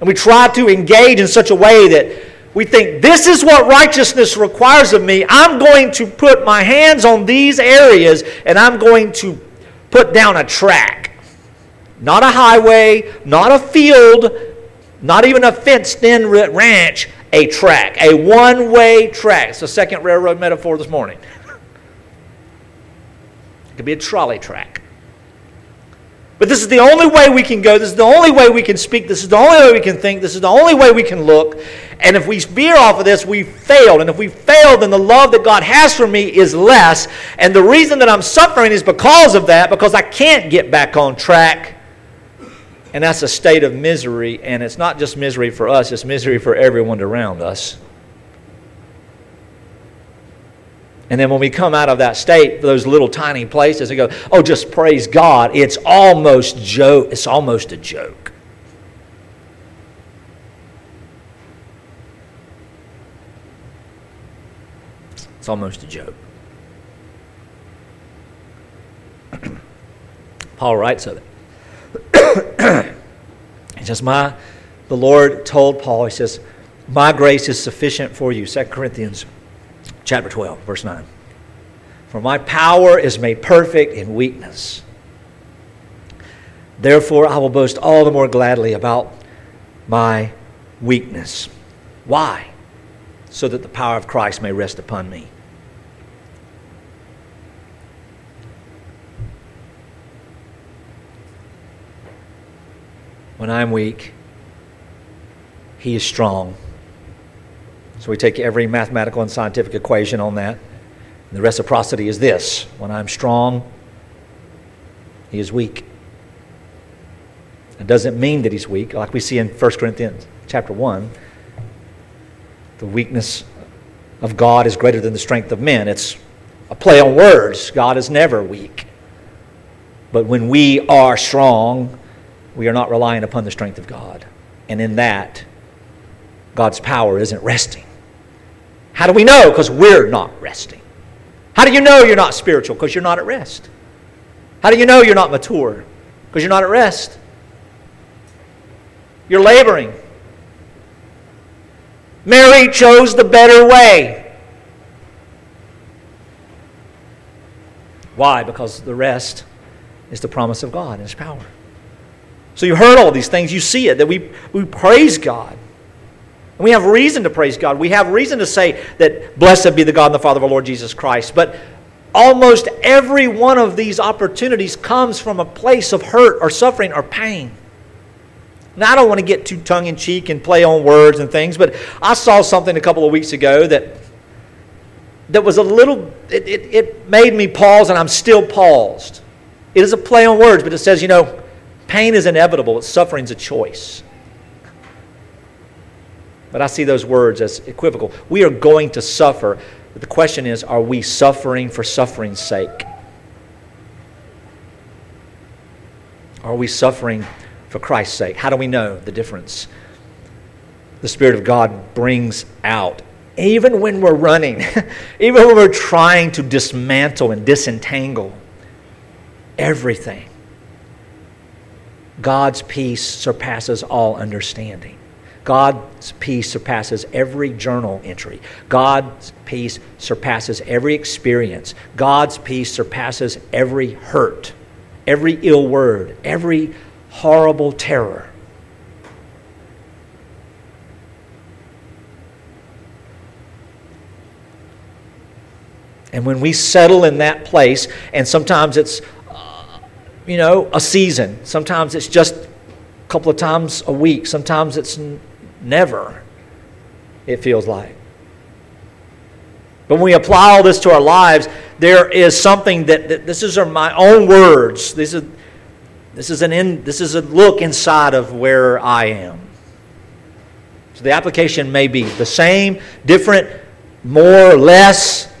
Speaker 1: And we try to engage in such a way that we think, this is what righteousness requires of me. I'm going to put my hands on these areas and I'm going to put down a track. Not a highway, not a field, not even a fenced in ranch, a track, a one way track. It's the second railroad metaphor this morning. Could be a trolley track. But this is the only way we can go. This is the only way we can speak. This is the only way we can think. This is the only way we can look. And if we veer off of this, we failed. And if we fail, then the love that God has for me is less. And the reason that I'm suffering is because of that, because I can't get back on track. And that's a state of misery. And it's not just misery for us, it's misery for everyone around us. And then when we come out of that state, those little tiny places, and go, oh, just praise God, it's almost joke. It's almost a joke. It's almost a joke. Paul writes of it. he says, My the Lord told Paul, he says, My grace is sufficient for you. 2 Corinthians chapter 12, verse 9. For my power is made perfect in weakness. Therefore, I will boast all the more gladly about my weakness. Why? So that the power of Christ may rest upon me. When I'm weak, He is strong. So we take every mathematical and scientific equation on that. And the reciprocity is this when I'm strong, he is weak. It doesn't mean that he's weak, like we see in 1 Corinthians chapter 1. The weakness of God is greater than the strength of men. It's a play on words. God is never weak. But when we are strong, we are not relying upon the strength of God. And in that, God's power isn't resting. How do we know? Because we're not resting. How do you know you're not spiritual? Because you're not at rest. How do you know you're not mature? Because you're not at rest. You're laboring. Mary chose the better way. Why? Because the rest is the promise of God and His power. So you heard all these things, you see it, that we, we praise God. And we have reason to praise God. We have reason to say that blessed be the God and the Father of our Lord Jesus Christ. But almost every one of these opportunities comes from a place of hurt or suffering or pain. Now, I don't want to get too tongue in cheek and play on words and things, but I saw something a couple of weeks ago that, that was a little, it, it, it made me pause, and I'm still paused. It is a play on words, but it says, you know, pain is inevitable, but suffering's a choice. But I see those words as equivocal. We are going to suffer. But the question is are we suffering for suffering's sake? Are we suffering for Christ's sake? How do we know the difference? The Spirit of God brings out, even when we're running, even when we're trying to dismantle and disentangle everything, God's peace surpasses all understanding. God's peace surpasses every journal entry. God's peace surpasses every experience. God's peace surpasses every hurt, every ill word, every horrible terror. And when we settle in that place, and sometimes it's, uh, you know, a season, sometimes it's just a couple of times a week, sometimes it's Never, it feels like. But when we apply all this to our lives, there is something that, that this is my own words. This is, this, is an in, this is a look inside of where I am. So the application may be the same, different, more, less.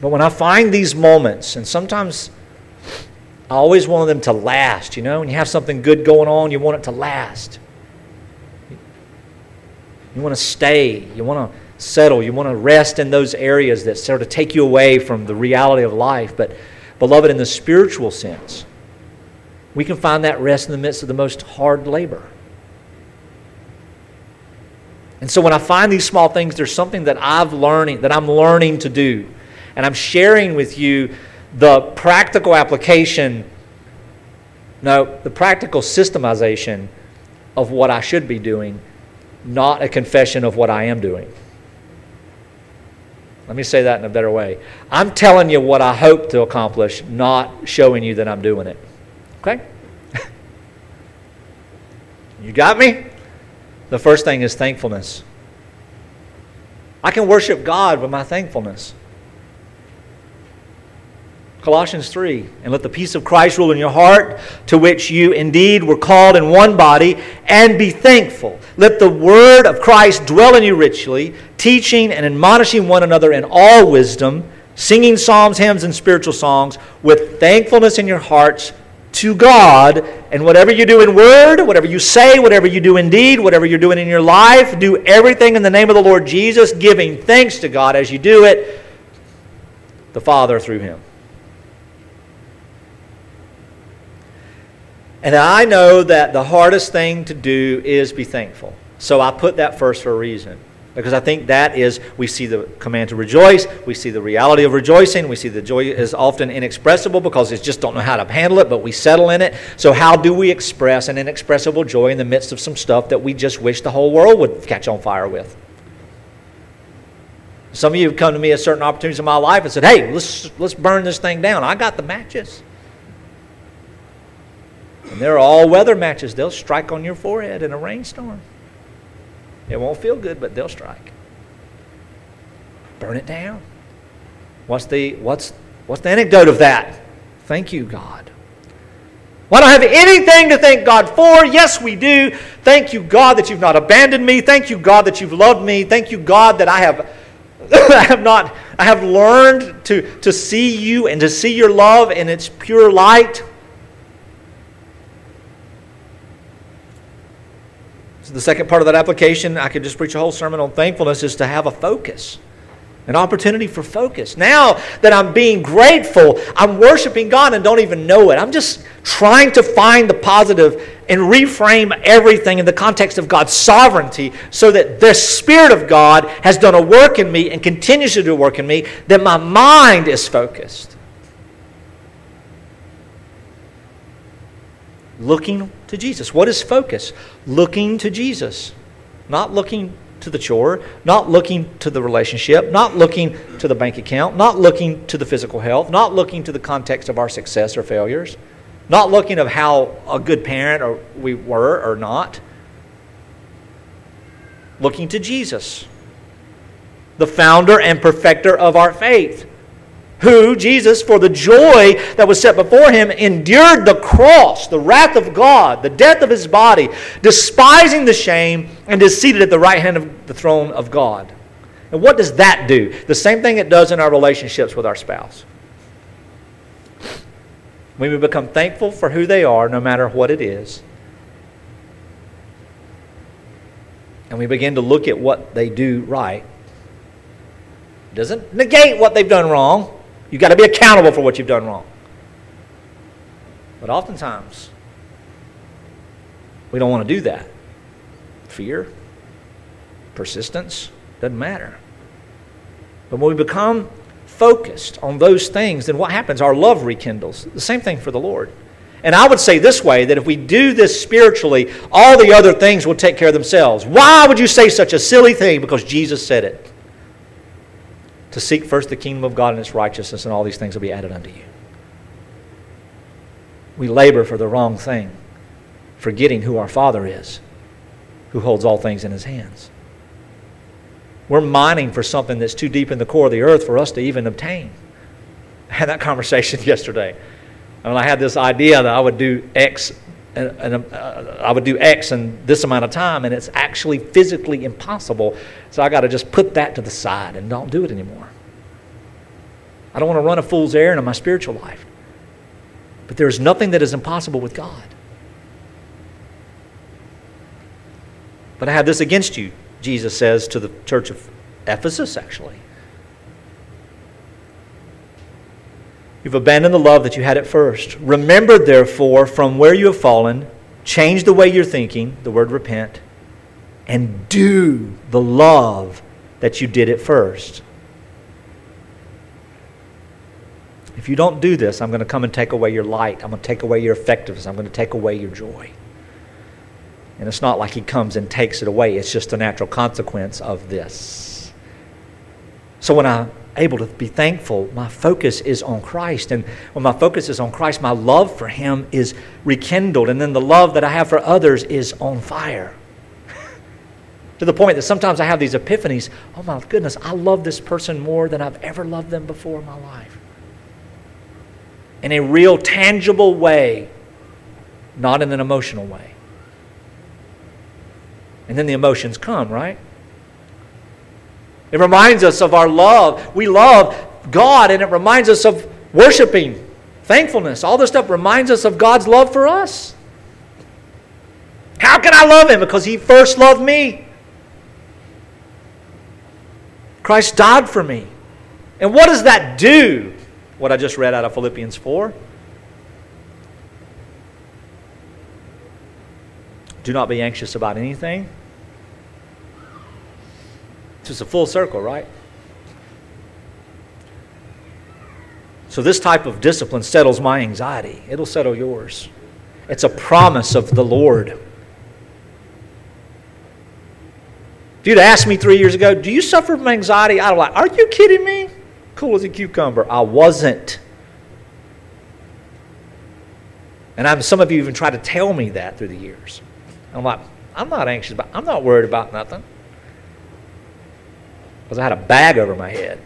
Speaker 1: But when I find these moments, and sometimes I always wanted them to last. You know, when you have something good going on, you want it to last. You want to stay. You want to settle. You want to rest in those areas that sort of take you away from the reality of life. But, beloved, in the spiritual sense, we can find that rest in the midst of the most hard labor. And so when I find these small things, there's something that I've learning that I'm learning to do. And I'm sharing with you the practical application, no, the practical systemization of what I should be doing, not a confession of what I am doing. Let me say that in a better way. I'm telling you what I hope to accomplish, not showing you that I'm doing it. Okay? you got me? The first thing is thankfulness. I can worship God with my thankfulness. Colossians 3 And let the peace of Christ rule in your heart, to which you indeed were called in one body, and be thankful. Let the word of Christ dwell in you richly, teaching and admonishing one another in all wisdom, singing psalms, hymns, and spiritual songs with thankfulness in your hearts to God. And whatever you do in word, whatever you say, whatever you do in deed, whatever you're doing in your life, do everything in the name of the Lord Jesus, giving thanks to God as you do it, the Father through him. And I know that the hardest thing to do is be thankful. So I put that first for a reason. Because I think that is, we see the command to rejoice, we see the reality of rejoicing, we see the joy is often inexpressible because we just don't know how to handle it, but we settle in it. So, how do we express an inexpressible joy in the midst of some stuff that we just wish the whole world would catch on fire with? Some of you have come to me at certain opportunities in my life and said, hey, let's, let's burn this thing down. I got the matches. And they're all weather matches. They'll strike on your forehead in a rainstorm. It won't feel good, but they'll strike. Burn it down. What's the, what's, what's the anecdote of that? Thank you, God. Well, I don't have anything to thank God for. Yes, we do. Thank you, God, that you've not abandoned me. Thank you, God, that you've loved me. Thank you, God, that I have, I have not, I have learned to, to see you and to see your love in its pure light. So the second part of that application, I could just preach a whole sermon on thankfulness, is to have a focus, an opportunity for focus. Now that I'm being grateful, I'm worshiping God and don't even know it. I'm just trying to find the positive and reframe everything in the context of God's sovereignty so that the Spirit of God has done a work in me and continues to do a work in me, that my mind is focused. Looking to Jesus. What is focus? Looking to Jesus. Not looking to the chore, not looking to the relationship, not looking to the bank account, not looking to the physical health, not looking to the context of our success or failures, not looking of how a good parent or we were or not. Looking to Jesus, the founder and perfecter of our faith who, Jesus, for the joy that was set before him, endured the cross, the wrath of God, the death of his body, despising the shame, and is seated at the right hand of the throne of God. And what does that do? The same thing it does in our relationships with our spouse. We become thankful for who they are, no matter what it is, and we begin to look at what they do right, doesn't negate what they've done wrong You've got to be accountable for what you've done wrong. But oftentimes, we don't want to do that. Fear, persistence, doesn't matter. But when we become focused on those things, then what happens? Our love rekindles. The same thing for the Lord. And I would say this way that if we do this spiritually, all the other things will take care of themselves. Why would you say such a silly thing? Because Jesus said it to seek first the kingdom of God and its righteousness, and all these things will be added unto you. We labor for the wrong thing, forgetting who our Father is, who holds all things in his hands. We're mining for something that's too deep in the core of the earth for us to even obtain. I had that conversation yesterday. I mean, I had this idea that I would do X and, and uh, I would do X in this amount of time, and it's actually physically impossible. So I got to just put that to the side and don't do it anymore. I don't want to run a fool's errand in my spiritual life. But there is nothing that is impossible with God. But I have this against you, Jesus says to the church of Ephesus, actually. You've abandoned the love that you had at first. Remember, therefore, from where you have fallen, change the way you're thinking, the word repent, and do the love that you did at first. If you don't do this, I'm going to come and take away your light. I'm going to take away your effectiveness. I'm going to take away your joy. And it's not like he comes and takes it away, it's just a natural consequence of this. So when I'm able to be thankful, my focus is on Christ. And when my focus is on Christ, my love for him is rekindled. And then the love that I have for others is on fire. to the point that sometimes I have these epiphanies oh my goodness, I love this person more than I've ever loved them before in my life. In a real, tangible way, not in an emotional way. And then the emotions come, right? It reminds us of our love. We love God, and it reminds us of worshiping, thankfulness. All this stuff reminds us of God's love for us. How can I love Him? Because He first loved me. Christ died for me. And what does that do? What I just read out of Philippians 4. Do not be anxious about anything. It's just a full circle, right? So, this type of discipline settles my anxiety. It'll settle yours. It's a promise of the Lord. If you'd asked me three years ago, do you suffer from anxiety? I'd be like, are you kidding me? Cool as a cucumber. I wasn't. And I'm, some of you even tried to tell me that through the years. I'm like, I'm not anxious about, I'm not worried about nothing. Because I had a bag over my head.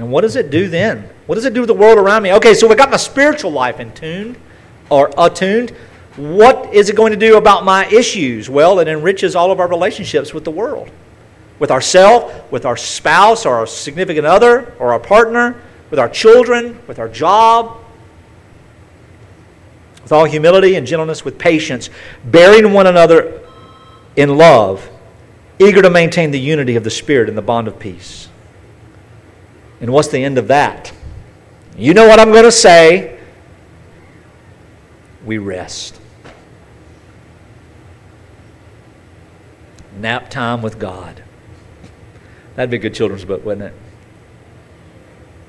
Speaker 1: And what does it do then? What does it do with the world around me? Okay, so we got my spiritual life in tune or attuned. What is it going to do about my issues? Well, it enriches all of our relationships with the world, with ourselves, with our spouse or our significant other or our partner, with our children, with our job, with all humility and gentleness, with patience, bearing one another in love, eager to maintain the unity of the Spirit and the bond of peace. And what's the end of that? You know what I'm going to say. We rest. Nap time with God. That'd be a good children's book, wouldn't it?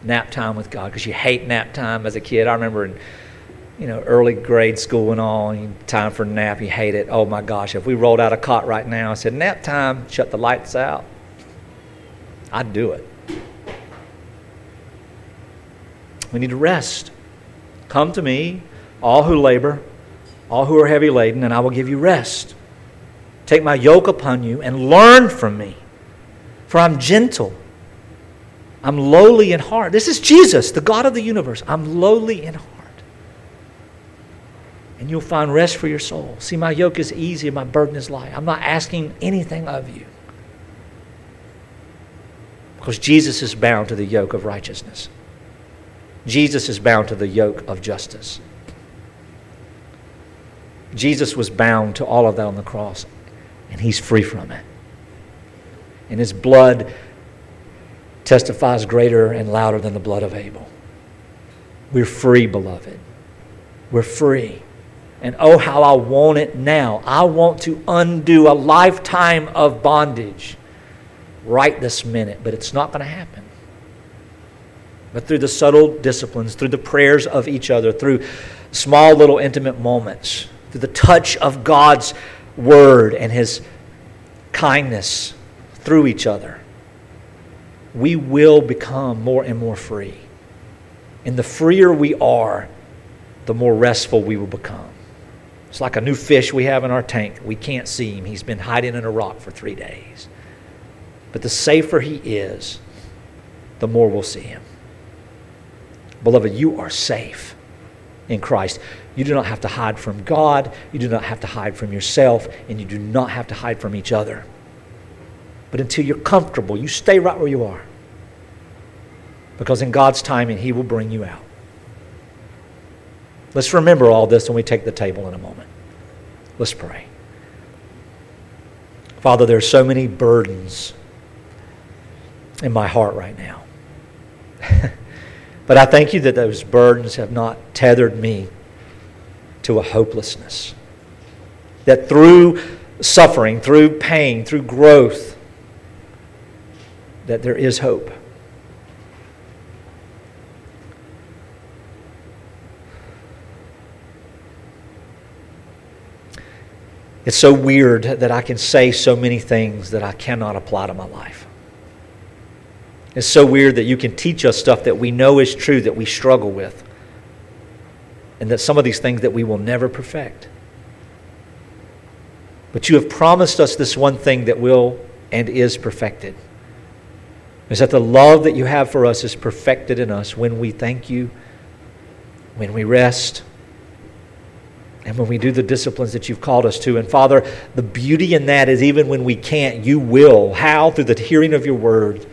Speaker 1: Nap time with God, because you hate nap time as a kid. I remember in you know, early grade school and all, and time for nap, you hate it. Oh my gosh, if we rolled out a cot right now and said, nap time, shut the lights out, I'd do it. We need to rest. Come to me, all who labor, all who are heavy laden, and I will give you rest. Take my yoke upon you and learn from me. For I'm gentle. I'm lowly in heart. This is Jesus, the God of the universe. I'm lowly in heart. And you'll find rest for your soul. See, my yoke is easy and my burden is light. I'm not asking anything of you. Because Jesus is bound to the yoke of righteousness. Jesus is bound to the yoke of justice. Jesus was bound to all of that on the cross and he's free from it. And his blood testifies greater and louder than the blood of Abel. We're free, beloved. We're free. And oh, how I want it now. I want to undo a lifetime of bondage right this minute, but it's not going to happen. But through the subtle disciplines, through the prayers of each other, through small little intimate moments, through the touch of God's word and his kindness through each other, we will become more and more free. And the freer we are, the more restful we will become. It's like a new fish we have in our tank. We can't see him. He's been hiding in a rock for three days. But the safer he is, the more we'll see him. Beloved, you are safe in Christ. You do not have to hide from God. You do not have to hide from yourself. And you do not have to hide from each other. But until you're comfortable, you stay right where you are. Because in God's timing, He will bring you out. Let's remember all this when we take the table in a moment. Let's pray. Father, there are so many burdens in my heart right now. but I thank you that those burdens have not tethered me to a hopelessness. That through suffering, through pain, through growth, that there is hope. It's so weird that I can say so many things that I cannot apply to my life. It's so weird that you can teach us stuff that we know is true that we struggle with, and that some of these things that we will never perfect. But you have promised us this one thing that will and is perfected. Is that the love that you have for us is perfected in us when we thank you, when we rest, and when we do the disciplines that you've called us to. And Father, the beauty in that is even when we can't, you will. How? Through the hearing of your word,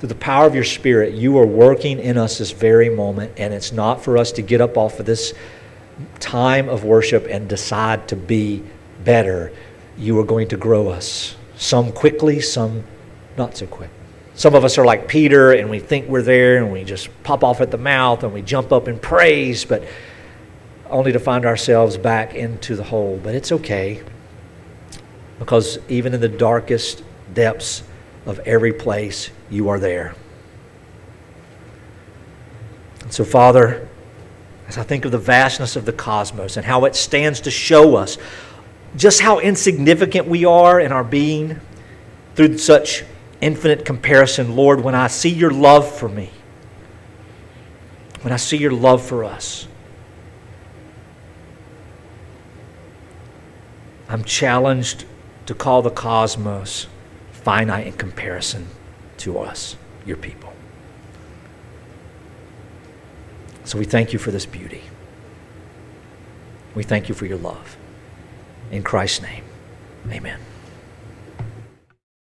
Speaker 1: through the power of your spirit, you are working in us this very moment. And it's not for us to get up off of this time of worship and decide to be better. You are going to grow us. Some quickly, some not so quick. Some of us are like Peter and we think we're there and we just pop off at the mouth and we jump up in praise, but only to find ourselves back into the hole. But it's okay because even in the darkest depths of every place, you are there. And so, Father, as I think of the vastness of the cosmos and how it stands to show us just how insignificant we are in our being through such infinite comparison, Lord, when I see your love for me, when I see your love for us, I'm challenged to call the cosmos finite in comparison to us, your people. So we thank you for this beauty. We thank you for your love. In Christ's name, amen.